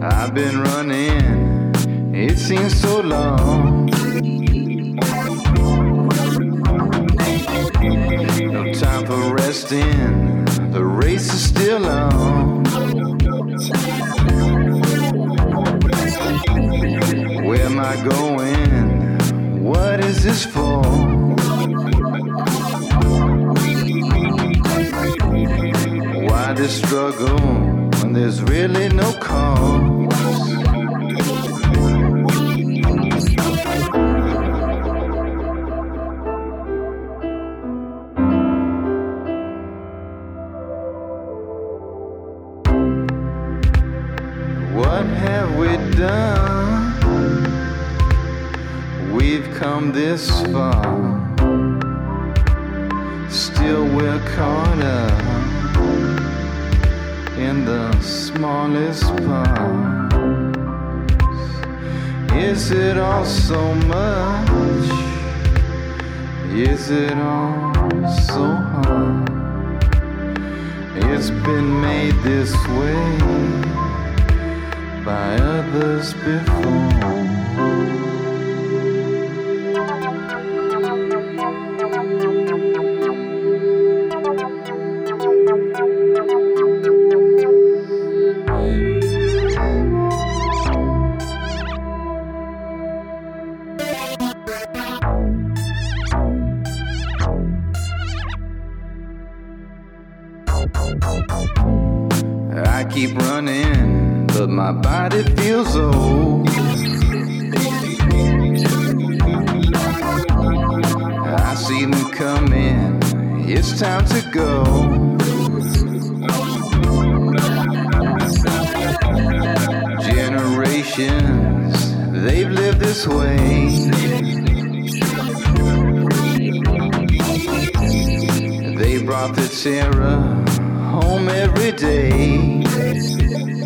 I've been running, it seems so long. No time for resting, the race is still on. Where am I going? What is this for? Why this struggle? There's really no cause? What have we done? We've come this far. Still we're caught up in the smallest parts. Is it all so much? Is it all so hard? It's been made this way by others before. I keep running, but my body feels old. I see them coming, it's time to go. Generations, they've lived this way. They brought the terror home every day.